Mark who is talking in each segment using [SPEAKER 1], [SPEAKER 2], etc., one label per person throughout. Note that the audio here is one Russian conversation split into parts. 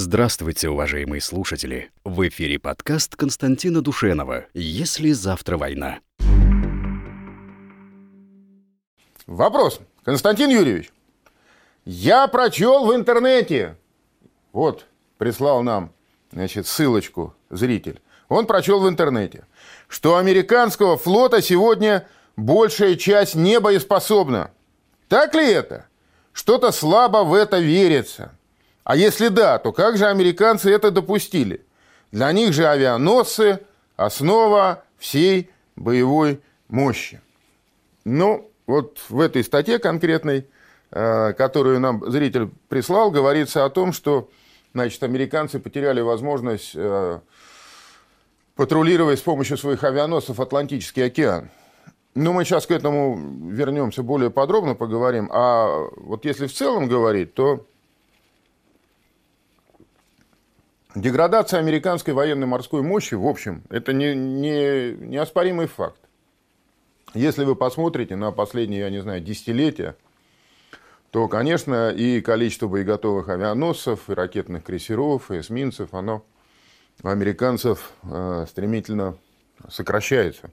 [SPEAKER 1] Здравствуйте, уважаемые слушатели! В эфире подкаст Константина Душенова «Если завтра война».
[SPEAKER 2] Вопрос. Константин Юрьевич, я прочел в интернете, вот, прислал нам, значит, ссылочку зритель, он прочел в интернете, что американского флота сегодня большая часть не боеспособна. Так ли это? Что-то слабо в это верится. А если да, то как же американцы это допустили? Для них же авианосцы – основа всей боевой мощи. Ну, вот в этой статье конкретной, э, которую нам зритель прислал, говорится о том, что значит, американцы потеряли возможность э, патрулировать с помощью своих авианосцев Атлантический океан. Ну, мы сейчас к этому вернемся более подробно, поговорим. А вот если в целом говорить, то Деградация американской военной морской мощи, в общем, это не, не, неоспоримый факт. Если вы посмотрите на последние, я не знаю, десятилетия, то, конечно, и количество боеготовых авианосцев, и ракетных крейсеров, и эсминцев, оно у американцев э, стремительно сокращается.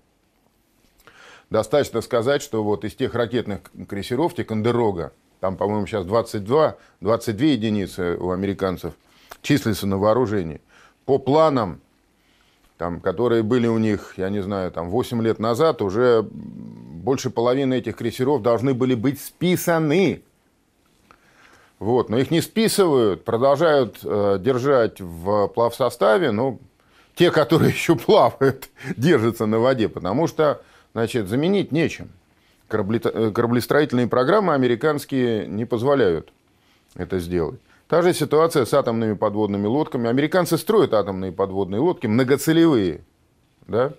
[SPEAKER 2] Достаточно сказать, что вот из тех ракетных крейсеров, Тикандерога, там, по-моему, сейчас 22, 22 единицы у американцев – числится на вооружении. По планам, там, которые были у них, я не знаю, там 8 лет назад, уже больше половины этих крейсеров должны были быть списаны. Вот, но их не списывают, продолжают э, держать в плавсоставе, но те, которые еще плавают, держатся на воде, потому что, значит, заменить нечем. Корабли, э, кораблестроительные программы американские не позволяют это сделать. Та же ситуация с атомными подводными лодками. Американцы строят атомные подводные лодки, многоцелевые. Да?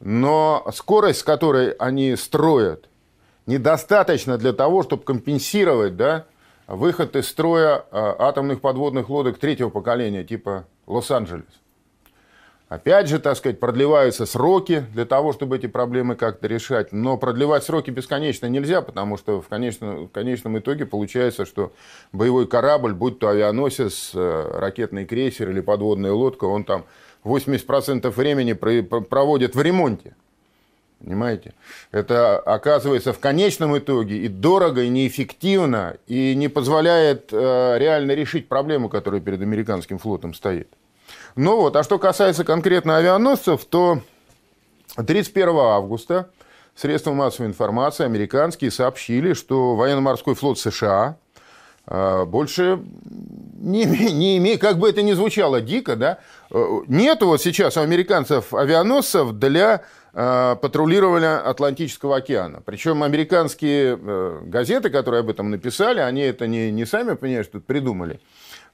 [SPEAKER 2] Но скорость, с которой они строят, недостаточно для того, чтобы компенсировать да, выход из строя а, атомных подводных лодок третьего поколения, типа Лос-Анджелес. Опять же, так сказать, продлеваются сроки для того, чтобы эти проблемы как-то решать. Но продлевать сроки бесконечно нельзя, потому что в конечном, в конечном итоге получается, что боевой корабль, будь то авианосец, э, ракетный крейсер или подводная лодка, он там 80% времени проводит в ремонте. Понимаете? Это оказывается в конечном итоге и дорого, и неэффективно, и не позволяет э, реально решить проблему, которая перед американским флотом стоит. Ну вот, а что касается конкретно авианосцев, то 31 августа средства массовой информации американские сообщили, что военно-морской флот США а, больше не, не имеет, как бы это ни звучало дико, да, э, нету вот сейчас у американцев авианосцев для э, патрулирования Атлантического океана. Причем американские э, газеты, которые об этом написали, они это не, не сами, понимаешь, тут придумали.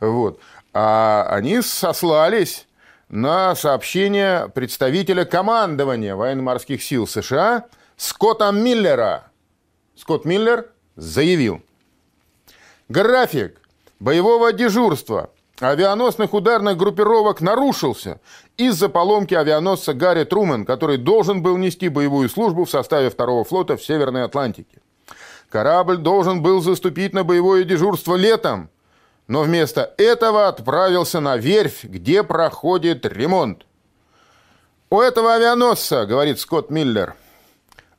[SPEAKER 2] Вот а они сослались на сообщение представителя командования военно-морских сил США Скотта Миллера. Скотт Миллер заявил, график боевого дежурства авианосных ударных группировок нарушился из-за поломки авианосца Гарри Трумэн, который должен был нести боевую службу в составе второго флота в Северной Атлантике. Корабль должен был заступить на боевое дежурство летом, но вместо этого отправился на верфь, где проходит ремонт. У этого авианосца, говорит Скотт Миллер,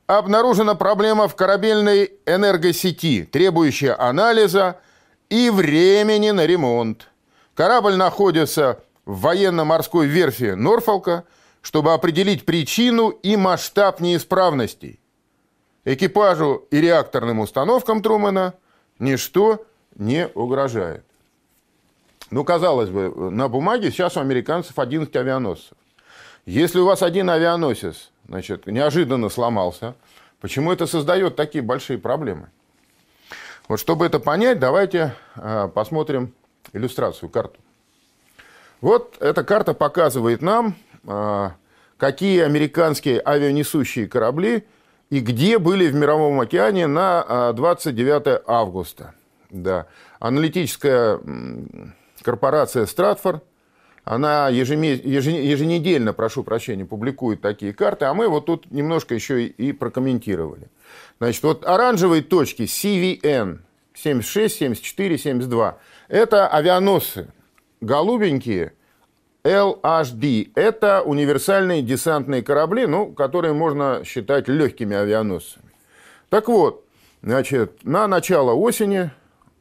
[SPEAKER 2] обнаружена проблема в корабельной энергосети, требующая анализа и времени на ремонт. Корабль находится в военно-морской верфи Норфолка, чтобы определить причину и масштаб неисправностей. Экипажу и реакторным установкам Трумэна ничто не угрожает. Ну, казалось бы, на бумаге сейчас у американцев 11 авианосцев. Если у вас один авианосец, значит, неожиданно сломался, почему это создает такие большие проблемы? Вот чтобы это понять, давайте э, посмотрим иллюстрацию, карту. Вот эта карта показывает нам, э, какие американские авианесущие корабли и где были в Мировом океане на 29 э, августа. Да. Аналитическая корпорация Стратфорд, она еженедельно, прошу прощения, публикует такие карты, а мы вот тут немножко еще и прокомментировали. Значит, вот оранжевые точки CVN 76, 74, 72 – это авианосцы. голубенькие LHD – это универсальные десантные корабли, ну, которые можно считать легкими авианосцами. Так вот, значит, на начало осени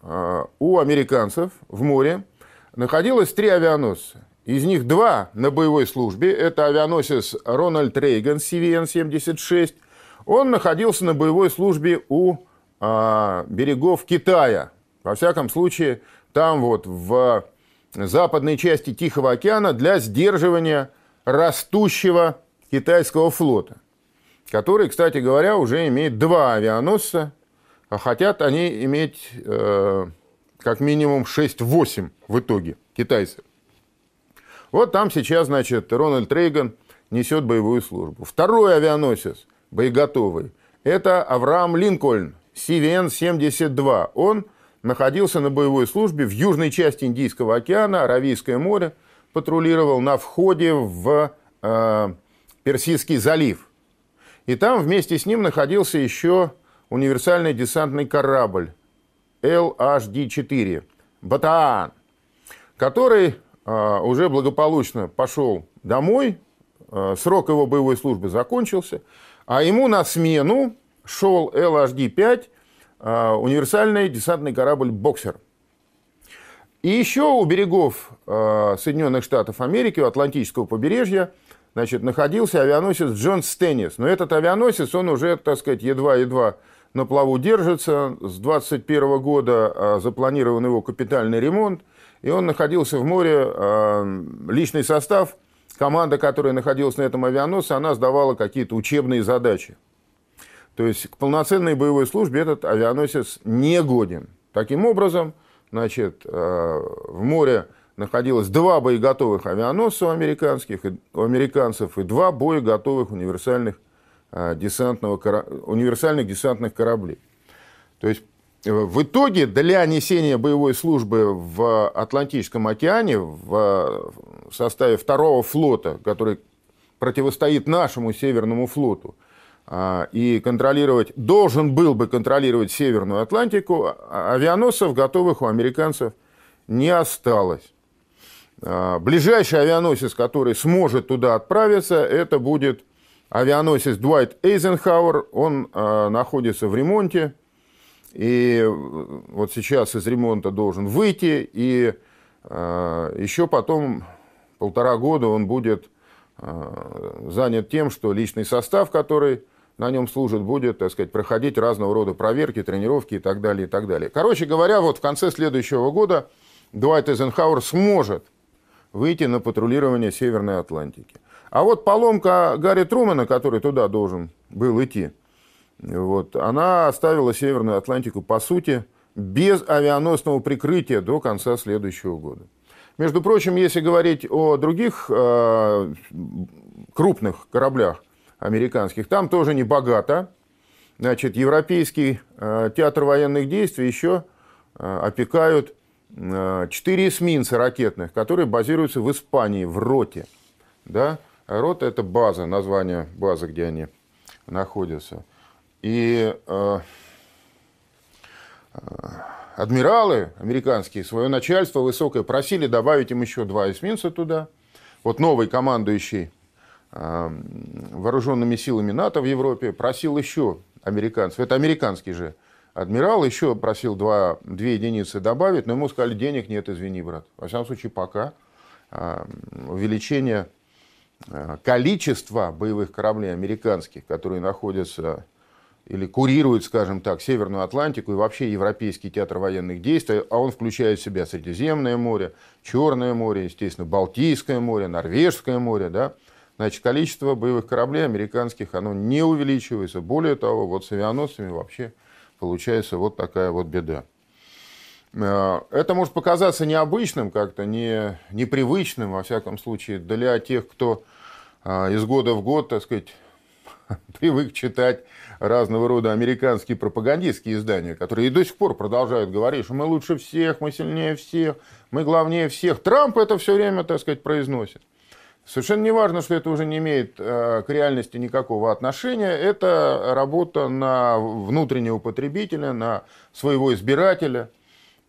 [SPEAKER 2] э, у американцев в море находилось три авианосца. Из них два на боевой службе. Это авианосец Рональд Рейган CVN-76. Он находился на боевой службе у э, берегов Китая. Во всяком случае, там вот в западной части Тихого океана для сдерживания растущего китайского флота, который, кстати говоря, уже имеет два авианосца, а хотят они иметь э, как минимум 6-8 в итоге, китайцы. Вот там сейчас, значит, Рональд Рейган несет боевую службу. Второй авианосец, боеготовый, это Авраам Линкольн, CVN-72. Он находился на боевой службе в южной части Индийского океана, Аравийское море, патрулировал на входе в э, Персидский залив. И там вместе с ним находился еще универсальный десантный корабль LHD-4 «Батаан», который э, уже благополучно пошел домой, э, срок его боевой службы закончился, а ему на смену шел LHD-5 а, универсальный десантный корабль «Боксер». И еще у берегов а, Соединенных Штатов Америки, у Атлантического побережья, значит, находился авианосец Джон Стеннис. Но этот авианосец, он уже, так сказать, едва-едва на плаву держится. С 21 года а, запланирован его капитальный ремонт. И он находился в море, личный состав, команда, которая находилась на этом авианосце, она сдавала какие-то учебные задачи. То есть к полноценной боевой службе этот авианосец не годен. Таким образом, значит, э, в море находилось два боеготовых авианосца у, американских, у американцев и два боеготовых универсальных, десантного, универсальных десантных кораблей. То есть э, в итоге для несения боевой службы в Атлантическом океане в составе второго флота, который противостоит нашему Северному флоту – а, и контролировать, должен был бы контролировать Северную Атлантику, а авианосцев готовых у американцев не осталось. А, ближайший авианосец, который сможет туда отправиться, это будет авианосец Дуайт Эйзенхауэр. Он находится в ремонте, и вот сейчас из ремонта должен выйти, и еще потом полтора года он будет занят тем, что личный состав, который на нем служит, будет, так сказать, проходить разного рода проверки, тренировки и так далее, и так далее. Короче говоря, вот в конце следующего года Дуайт Эйзенхауэр сможет выйти на патрулирование Северной Атлантики. А вот поломка Гарри Трумана, который туда должен был идти, вот, она оставила Северную Атлантику, по сути, без авианосного прикрытия до конца следующего года. Между прочим, если говорить о других э, крупных кораблях, американских. Там тоже не богато. Значит, Европейский э, театр военных действий еще э, опекают э, четыре эсминца ракетных, которые базируются в Испании, в Роте. Да? Рота – это база, название базы, где они находятся. И э, адмиралы американские, свое начальство высокое, просили добавить им еще два эсминца туда. Вот новый командующий вооруженными силами НАТО в Европе, просил еще американцев, это американский же адмирал, еще просил два, две единицы добавить, но ему сказали, денег нет, извини, брат. Во всяком случае, пока увеличение а, количества боевых кораблей американских, которые находятся или курируют, скажем так, Северную Атлантику и вообще Европейский театр военных действий, а он включает в себя Средиземное море, Черное море, естественно, Балтийское море, Норвежское море, да, Значит, количество боевых кораблей американских, оно не увеличивается. Более того, вот с авианосцами вообще получается вот такая вот беда. Э, это может показаться необычным, как-то не, непривычным, во всяком случае, для тех, кто э, из года в год, так сказать, привык читать разного рода американские пропагандистские издания, которые и до сих пор продолжают говорить, что мы лучше всех, мы сильнее всех, мы главнее всех. Трамп это все время, так сказать, произносит. Совершенно не важно, что это уже не имеет э, к реальности никакого отношения. Это работа на внутреннего потребителя, на своего избирателя.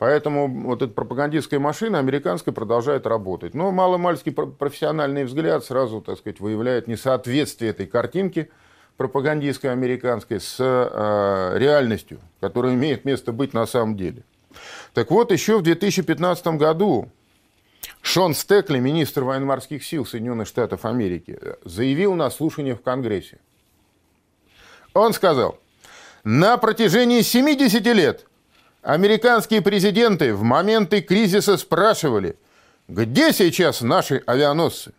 [SPEAKER 2] Поэтому вот эта пропагандистская машина американская продолжает работать. Но маломальский профессиональный взгляд сразу, так сказать, выявляет несоответствие этой картинки пропагандистской американской с э, реальностью, которая имеет место быть на самом деле. Так вот, еще в 2015 году Шон Стекли, министр военно-морских сил Соединенных Штатов Америки, заявил на слушании в Конгрессе. Он сказал, на протяжении 70 лет Американские президенты в моменты кризиса спрашивали, где сейчас наши авианосцы?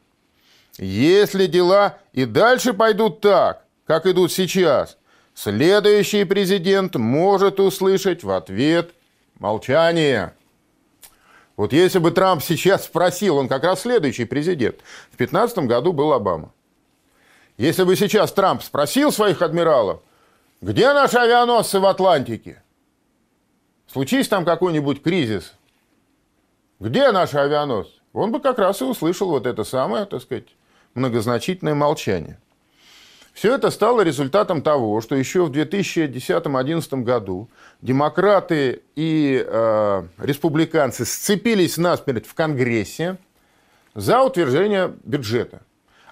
[SPEAKER 2] Если дела и дальше пойдут так, как идут сейчас, следующий президент может услышать в ответ молчание. Вот если бы Трамп сейчас спросил, он как раз следующий президент. В 2015 году был Обама. Если бы сейчас Трамп спросил своих адмиралов, где наши авианосцы в Атлантике? Случись там какой-нибудь кризис, где наши авианосцы? Он бы как раз и услышал вот это самое, так сказать, многозначительное молчание. Все это стало результатом того, что еще в 2010-2011 году демократы и э, республиканцы сцепились насмерть в Конгрессе за утверждение бюджета.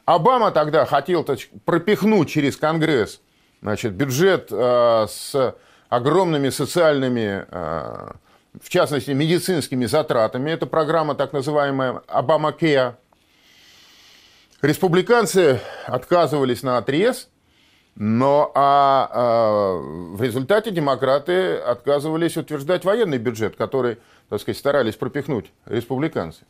[SPEAKER 2] Обама тогда хотел пропихнуть через Конгресс значит, бюджет э, с огромными социальными, э, в частности, медицинскими затратами. Это программа так называемая Обама-Кеа. Республиканцы отказывались на отрез, но а, а в результате демократы отказывались утверждать военный бюджет, который, так сказать, старались пропихнуть республиканцы.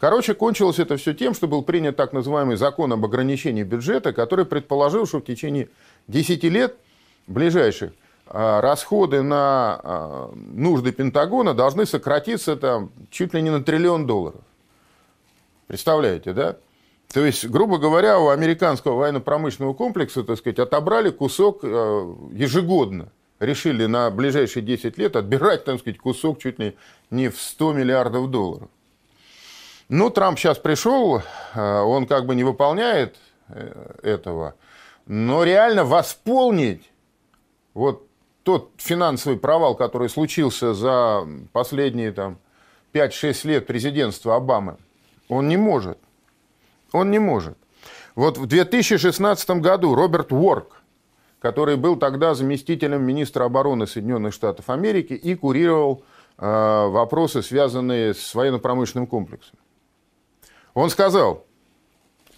[SPEAKER 2] Короче, кончилось это все тем, что был принят так называемый закон об ограничении бюджета, который предположил, что в течение 10 лет ближайших расходы на а, нужды Пентагона должны сократиться там, чуть ли не на триллион долларов. Представляете, да? То есть, грубо говоря, у американского военно-промышленного комплекса, так сказать, отобрали кусок а, ежегодно. Решили на ближайшие 10 лет отбирать, так сказать, кусок чуть ли не в 100 миллиардов долларов. Ну, Трамп сейчас пришел, он как бы не выполняет э, этого, но реально восполнить вот тот финансовый провал, который случился за последние там, 5-6 лет президентства Обамы, он не может. Он не может. Вот в 2016 году Роберт Уорк, который был тогда заместителем министра обороны Соединенных Штатов Америки и курировал э, вопросы, связанные с военно-промышленным комплексом. Он сказал,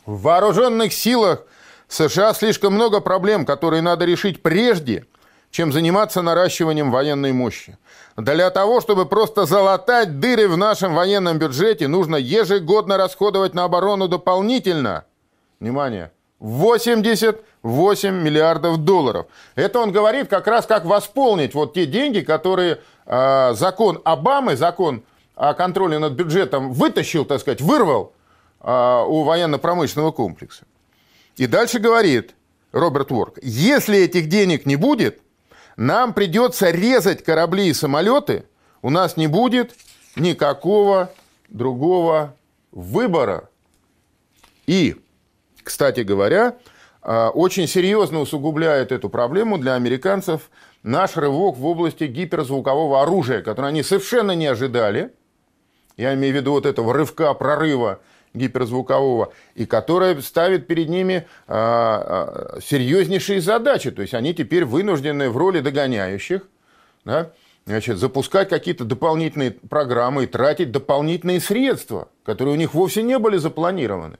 [SPEAKER 2] в вооруженных силах США слишком много проблем, которые надо решить прежде, чем заниматься наращиванием военной мощи. Для того, чтобы просто залатать дыры в нашем военном бюджете, нужно ежегодно расходовать на оборону дополнительно, внимание, 88 миллиардов долларов. Это он говорит как раз, как восполнить вот те деньги, которые э, закон Обамы, закон о контроле над бюджетом вытащил, так сказать, вырвал э, у военно-промышленного комплекса. И дальше говорит Роберт Уорк, если этих денег не будет – нам придется резать корабли и самолеты, у нас не будет никакого другого выбора. И, кстати говоря, а, очень серьезно усугубляет эту проблему для американцев наш рывок в области гиперзвукового оружия, который они совершенно не ожидали. Я имею в виду вот этого рывка, прорыва гиперзвукового, и которая ставит перед ними а, а, серьезнейшие задачи. То есть они теперь вынуждены в роли догоняющих да, значит, запускать какие-то дополнительные программы и тратить дополнительные средства, которые у них вовсе не были запланированы.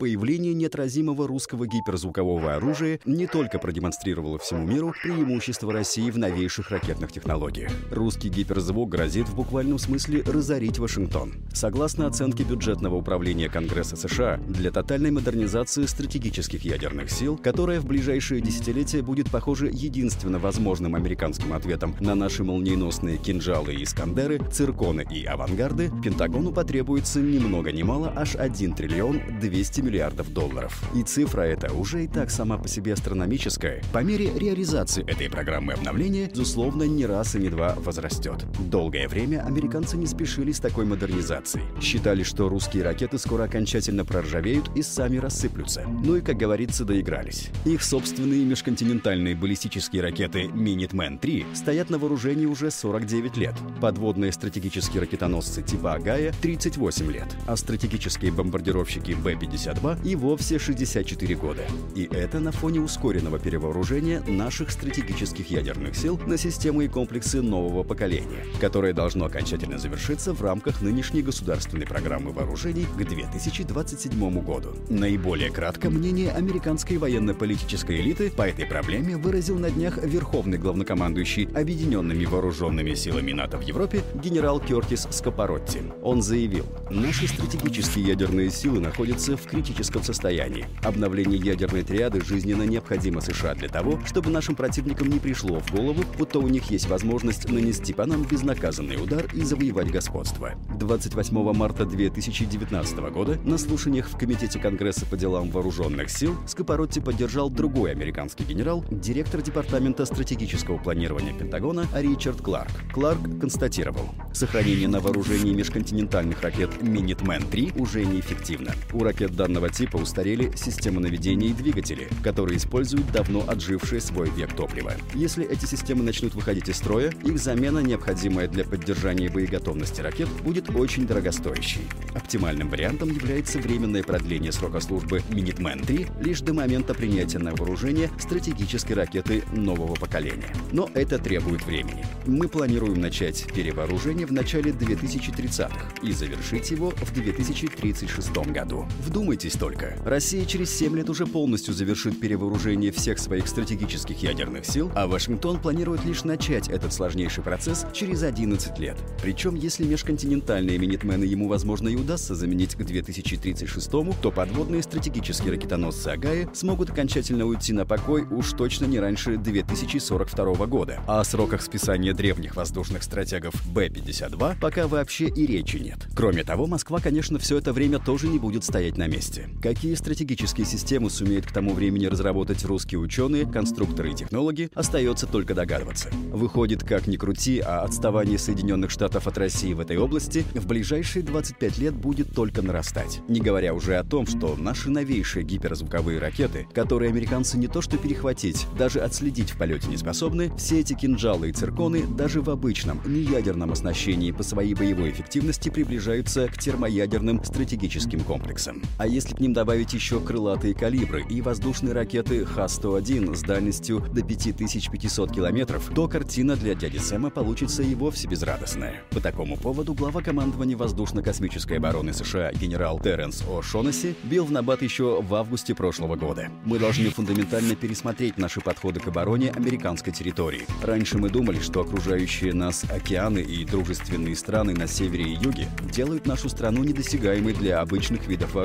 [SPEAKER 1] Появление неотразимого русского гиперзвукового оружия не только продемонстрировало всему миру преимущество России в новейших ракетных технологиях. Русский гиперзвук грозит в буквальном смысле разорить Вашингтон. Согласно оценке бюджетного управления Конгресса США, для тотальной модернизации стратегических ядерных сил, которая в ближайшие десятилетия будет, похоже, единственно возможным американским ответом на наши молниеносные кинжалы и искандеры, цирконы и авангарды, Пентагону потребуется ни много ни мало аж 1 триллион 200 миллионов миллиардов долларов. И цифра эта уже и так сама по себе астрономическая. По мере реализации этой программы обновления, безусловно, не раз и не два возрастет. Долгое время американцы не спешили с такой модернизацией. Считали, что русские ракеты скоро окончательно проржавеют и сами рассыплются. Ну и, как говорится, доигрались. Их собственные межконтинентальные баллистические ракеты «Минитмен-3» стоят на вооружении уже 49 лет. Подводные стратегические ракетоносцы типа «Агая» — 38 лет, а стратегические бомбардировщики Б-52 и вовсе 64 года. И это на фоне ускоренного перевооружения наших стратегических ядерных сил на системы и комплексы нового поколения, которое должно окончательно завершиться в рамках нынешней государственной программы вооружений к 2027 году. Наиболее кратко мнение американской военно-политической элиты по этой проблеме выразил на днях верховный главнокомандующий Объединенными вооруженными силами НАТО в Европе генерал Кертис Скопоротти. Он заявил, наши стратегические ядерные силы находятся в критическом состоянии. Обновление ядерной триады жизненно необходимо США для того, чтобы нашим противникам не пришло в голову, будто у них есть возможность нанести по нам безнаказанный удар и завоевать господство. 28 марта 2019 года на слушаниях в Комитете Конгресса по делам вооруженных сил Скопоротти поддержал другой американский генерал, директор Департамента стратегического планирования Пентагона Ричард Кларк. Кларк констатировал, сохранение на вооружении межконтинентальных ракет Minuteman-3 уже неэффективно. У ракет данного типа устарели системы наведения и двигатели, которые используют давно отжившие свой век топлива. Если эти системы начнут выходить из строя, их замена, необходимая для поддержания боеготовности ракет, будет очень дорогостоящей. Оптимальным вариантом является временное продление срока службы Minuteman-3 лишь до момента принятия на вооружение стратегической ракеты нового поколения. Но это требует времени. Мы планируем начать перевооружение в начале 2030-х и завершить его в 2036 году. Вдумайтесь только, Россия через 7 лет уже полностью завершит перевооружение всех своих стратегических ядерных сил, а Вашингтон планирует лишь начать этот сложнейший процесс через 11 лет. Причем, если межконтинентальные минитмены ему, возможно, и удастся заменить к 2036 то подводные стратегические ракетоносцы Агая смогут окончательно уйти на покой уж точно не раньше 2042 года. А о сроках списания древних воздушных стратегов Б-52 пока вообще и речи нет. Кроме того, Москва, конечно, все это время тоже не будет стоять на месте. Какие стратегические системы сумеют к тому времени разработать русские ученые, конструкторы и технологи, остается только догадываться. Выходит, как ни крути, а отставание Соединенных Штатов от России в этой области в ближайшие 25 лет будет только нарастать. Не говоря уже о том, что наши новейшие гиперзвуковые ракеты, которые американцы не то что перехватить, даже отследить в полете не способны, все эти кинжалы и цирконы даже в обычном, неядерном оснащении по своей боевой эффективности приближаются к термоядерным стратегическим комплексам. А если к ним добавить еще крылатые калибры и воздушные ракеты Х-101 с дальностью до 5500 километров, то картина для дяди Сэма получится и вовсе безрадостная. По такому поводу глава командования воздушно-космической обороны США генерал Терренс О'Шонесси бил в набат еще в августе прошлого года. Мы должны фундаментально пересмотреть наши подходы к обороне американской территории. Раньше мы думали, что окружающие нас океаны и дружественные страны на севере и юге делают нашу страну недосягаемой для обычных видов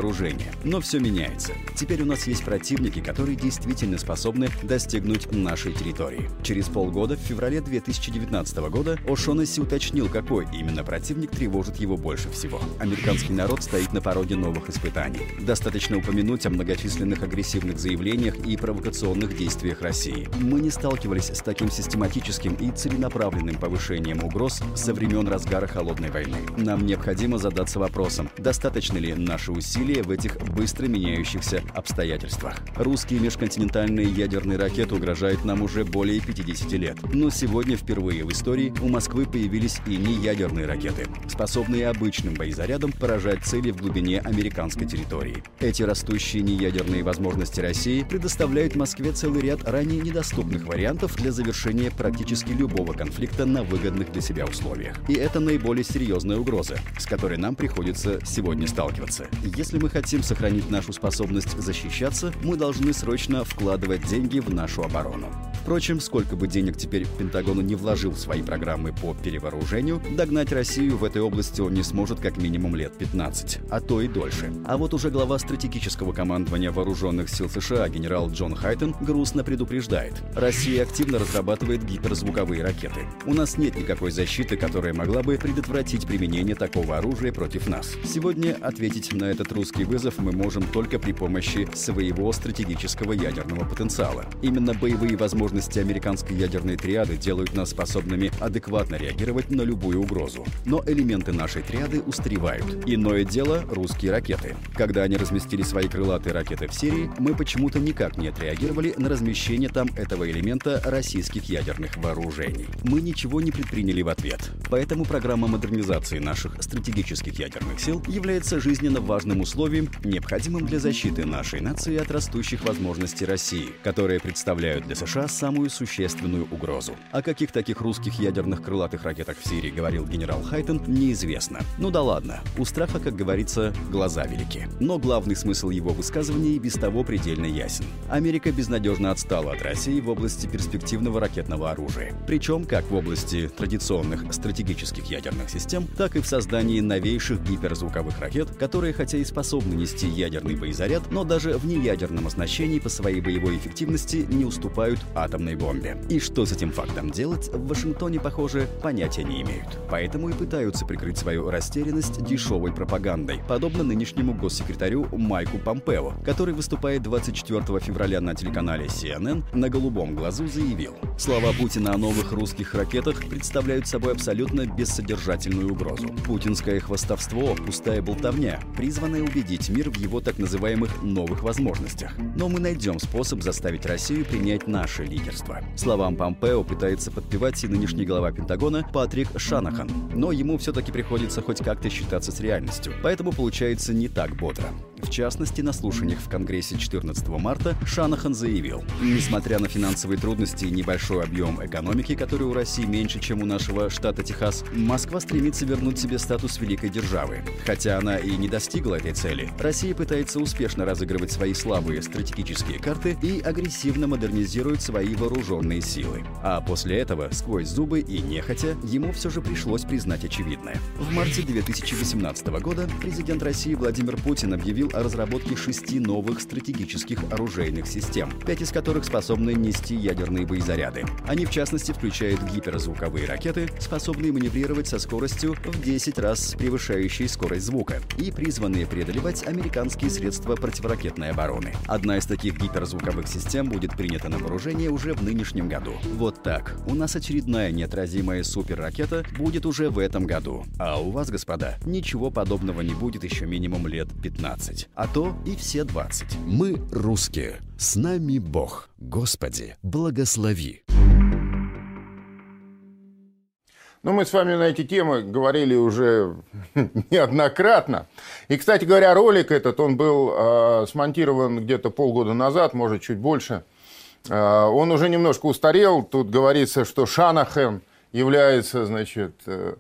[SPEAKER 1] вооружения. Но все меняется. Теперь у нас есть противники, которые действительно способны достигнуть нашей территории. Через полгода, в феврале 2019 года, О'Шонесси уточнил, какой именно противник тревожит его больше всего. Американский народ стоит на пороге новых испытаний. Достаточно упомянуть о многочисленных агрессивных заявлениях и провокационных действиях России. Мы не сталкивались с таким систематическим и целенаправленным повышением угроз со времен разгара Холодной войны. Нам необходимо задаться вопросом, достаточно ли наши усилия в этих быстро меняющихся обстоятельствах. Русские межконтинентальные ядерные ракеты угрожают нам уже более 50 лет. Но сегодня впервые в истории у Москвы появились и не ядерные ракеты, способные обычным боезарядом поражать цели в глубине американской территории. Эти растущие неядерные возможности России предоставляют Москве целый ряд ранее недоступных вариантов для завершения практически любого конфликта на выгодных для себя условиях. И это наиболее серьезная угроза, с которой нам приходится сегодня сталкиваться. Если мы хотим сохранить нашу способность защищаться, мы должны срочно вкладывать деньги в нашу оборону. Впрочем, сколько бы денег теперь Пентагону не вложил в свои программы по перевооружению, догнать Россию в этой области он не сможет как минимум лет 15, а то и дольше. А вот уже глава стратегического командования вооруженных сил США генерал Джон Хайтон грустно предупреждает. Россия активно разрабатывает гиперзвуковые ракеты. У нас нет никакой защиты, которая могла бы предотвратить применение такого оружия против нас. Сегодня ответить на этот русский вызов мы можем только при помощи своего стратегического ядерного потенциала. Именно боевые возможности американской ядерной триады делают нас способными адекватно реагировать на любую угрозу. Но элементы нашей триады устаревают. Иное дело — русские ракеты. Когда они разместили свои крылатые ракеты в Сирии, мы почему-то никак не отреагировали на размещение там этого элемента российских ядерных вооружений. Мы ничего не предприняли в ответ. Поэтому программа модернизации наших стратегических ядерных сил является жизненно важным условием, необходимым для защиты нашей нации от растущих возможностей России, которые представляют для США самую существенную угрозу. О каких таких русских ядерных крылатых ракетах в Сирии говорил генерал Хайтон, неизвестно. Ну да ладно, у страха, как говорится, глаза велики. Но главный смысл его высказывания и без того предельно ясен. Америка безнадежно отстала от России в области перспективного ракетного оружия. Причем как в области традиционных стратегических ядерных систем, так и в создании новейших гиперзвуковых ракет, которые хотя и способны нести ядерный боезаряд, но даже в неядерном оснащении по своей боевой эффективности не уступают атомной бомбе. И что с этим фактом делать, в Вашингтоне, похоже, понятия не имеют. Поэтому и пытаются прикрыть свою растерянность дешевой пропагандой, подобно нынешнему госсекретарю Майку Помпео, который выступает 24 февраля на телеканале CNN на голубом глазу заявил, слова Путина о новых русских ракетах представляют собой абсолютно бессодержательную угрозу. Путинское хвастовство – пустая болтовня, призванная убедить мир в его так называемых новых возможностях. Но мы найдем способ заставить Россию принять наше лидерство. Словам Помпео пытается подпевать и нынешний глава Пентагона Патрик Шанахан. Но ему все-таки приходится хоть как-то считаться с реальностью, поэтому получается не так бодро. В частности, на слушаниях в Конгрессе 14 марта Шанахан заявил, несмотря на финансовые трудности и небольшой объем экономики, который у России меньше, чем у нашего штата Техас, Москва стремится вернуть себе статус великой державы. Хотя она и не достигла этой цели, Россия пытается успешно разыгрывать свои слабые стратегические карты и агрессивно модернизирует свои вооруженные силы. А после этого, сквозь зубы и нехотя, ему все же пришлось признать очевидное. В марте 2018 года президент России Владимир Путин объявил о разработке шести новых стратегических оружейных систем, пять из которых способны нести ядерные боезаряды. Они, в частности, включают гиперзвуковые ракеты, способные маневрировать со скоростью в 10 раз превышающей скорость звука, и призванные преодолевать американские средства противоракетной обороны. Одна из таких гиперзвуковых систем будет принята на вооружение уже в нынешнем году. Вот так. У нас очередная неотразимая суперракета будет уже в этом году. А у вас, господа, ничего подобного не будет еще минимум лет 15. А то и все 20.
[SPEAKER 3] Мы русские. С нами Бог. Господи, благослови.
[SPEAKER 2] Ну, мы с вами на эти темы говорили уже неоднократно. И, кстати говоря, ролик этот, он был э, смонтирован где-то полгода назад, может, чуть больше. Э, он уже немножко устарел. Тут говорится, что Шанахэн является, значит, э,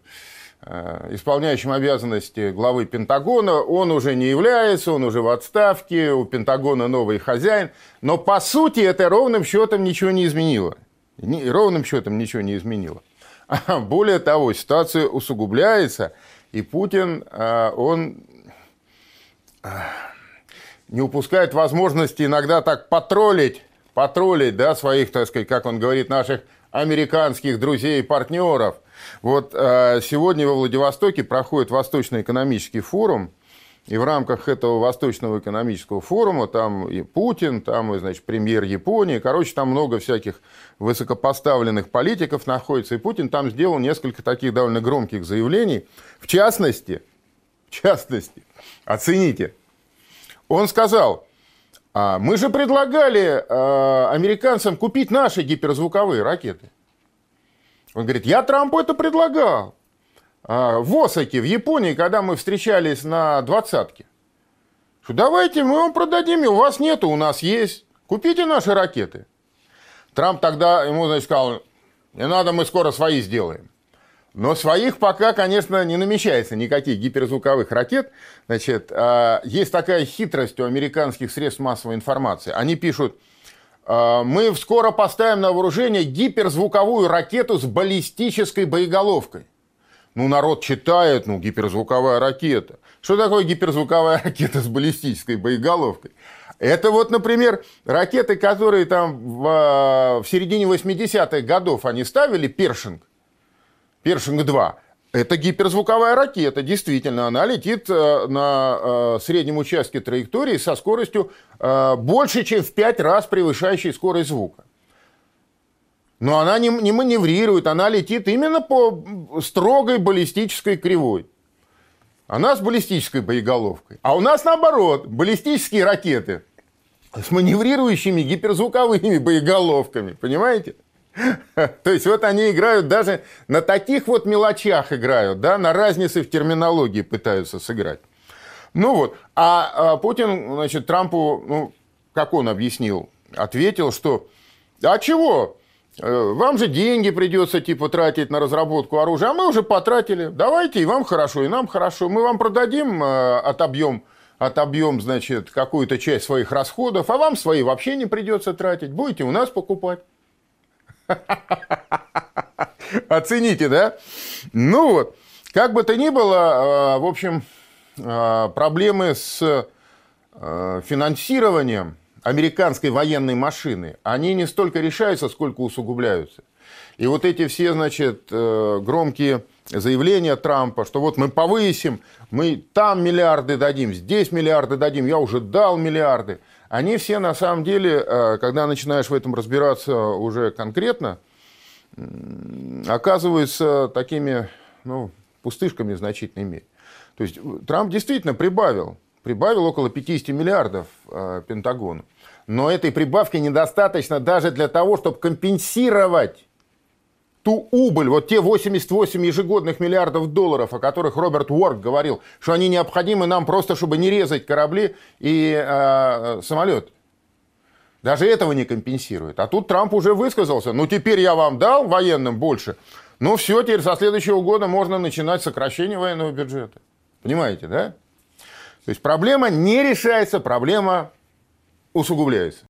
[SPEAKER 2] исполняющим обязанности главы Пентагона. Он уже не является, он уже в отставке, у Пентагона новый хозяин. Но, по сути, это ровным счетом ничего не изменило. Ровным счетом ничего не изменило. Более того, ситуация усугубляется, и Путин, а, он а, не упускает возможности иногда так потроллить, потроллить, да, своих, так сказать, как он говорит, наших американских друзей и партнеров. Вот а, сегодня во Владивостоке проходит Восточный экономический форум – и в рамках этого Восточного экономического форума там и Путин, там и, значит, премьер Японии, короче, там много всяких высокопоставленных политиков находится. И Путин там сделал несколько таких довольно громких заявлений. В частности, в частности, оцените, он сказал, «А мы же предлагали а, американцам купить наши гиперзвуковые ракеты. Он говорит, я Трампу это предлагал. А, в Осаке, в Японии, когда мы встречались на двадцатке. Что давайте мы вам продадим, у вас нету, у нас есть. Купите наши ракеты. Трамп тогда ему, значит, сказал, не надо, мы скоро свои сделаем. Но своих пока, конечно, не намечается никаких гиперзвуковых ракет. Значит, а, есть такая хитрость у американских средств массовой информации. Они пишут, «А, мы скоро поставим на вооружение гиперзвуковую ракету с баллистической боеголовкой. Ну, народ читает, ну, гиперзвуковая ракета. Что такое гиперзвуковая ракета с баллистической боеголовкой? Это вот, например, ракеты, которые там в, а, в середине 80-х годов они ставили, Першинг, Першинг-2. Это гиперзвуковая ракета, действительно. Она летит э, на э, среднем участке траектории со скоростью э, больше, чем в 5 раз превышающей скорость звука. Но она не, не маневрирует, она летит именно по строгой баллистической кривой. Она с баллистической боеголовкой. А у нас наоборот, баллистические ракеты с маневрирующими гиперзвуковыми боеголовками. Понимаете? То есть вот они играют даже на таких вот мелочах играют, да, на разнице в терминологии пытаются сыграть. Ну вот, а, а Путин, значит, Трампу, ну, как он объяснил, ответил, что, а чего, вам же деньги придется типа тратить на разработку оружия, а мы уже потратили, давайте, и вам хорошо, и нам хорошо, мы вам продадим, э, отобьем, отобьем, значит, какую-то часть своих расходов, а вам свои вообще не придется тратить, будете у нас покупать. Оцените, да? Ну вот, как бы то ни было, э, в общем, э, проблемы с э, финансированием американской военной машины, они не столько решаются, сколько усугубляются. И вот эти все, значит, громкие заявления Трампа, что вот мы повысим, мы там миллиарды дадим, здесь миллиарды дадим, я уже дал миллиарды – они все на самом деле, э, когда начинаешь в этом разбираться уже конкретно, оказываются такими ну, пустышками в значительной мере. То есть Трамп действительно прибавил, прибавил около 50 миллиардов э, Пентагону. Но этой прибавки недостаточно даже для того, чтобы компенсировать ту убыль, вот те 88 ежегодных миллиардов долларов, о которых Роберт Уорк говорил, что они необходимы нам просто, чтобы не резать корабли и э, самолет. Даже этого не компенсирует. А тут Трамп уже высказался, ну теперь я вам дал военным больше, ну все, теперь со следующего года можно начинать сокращение военного бюджета. Понимаете, да? То есть проблема не решается, проблема усугубляется.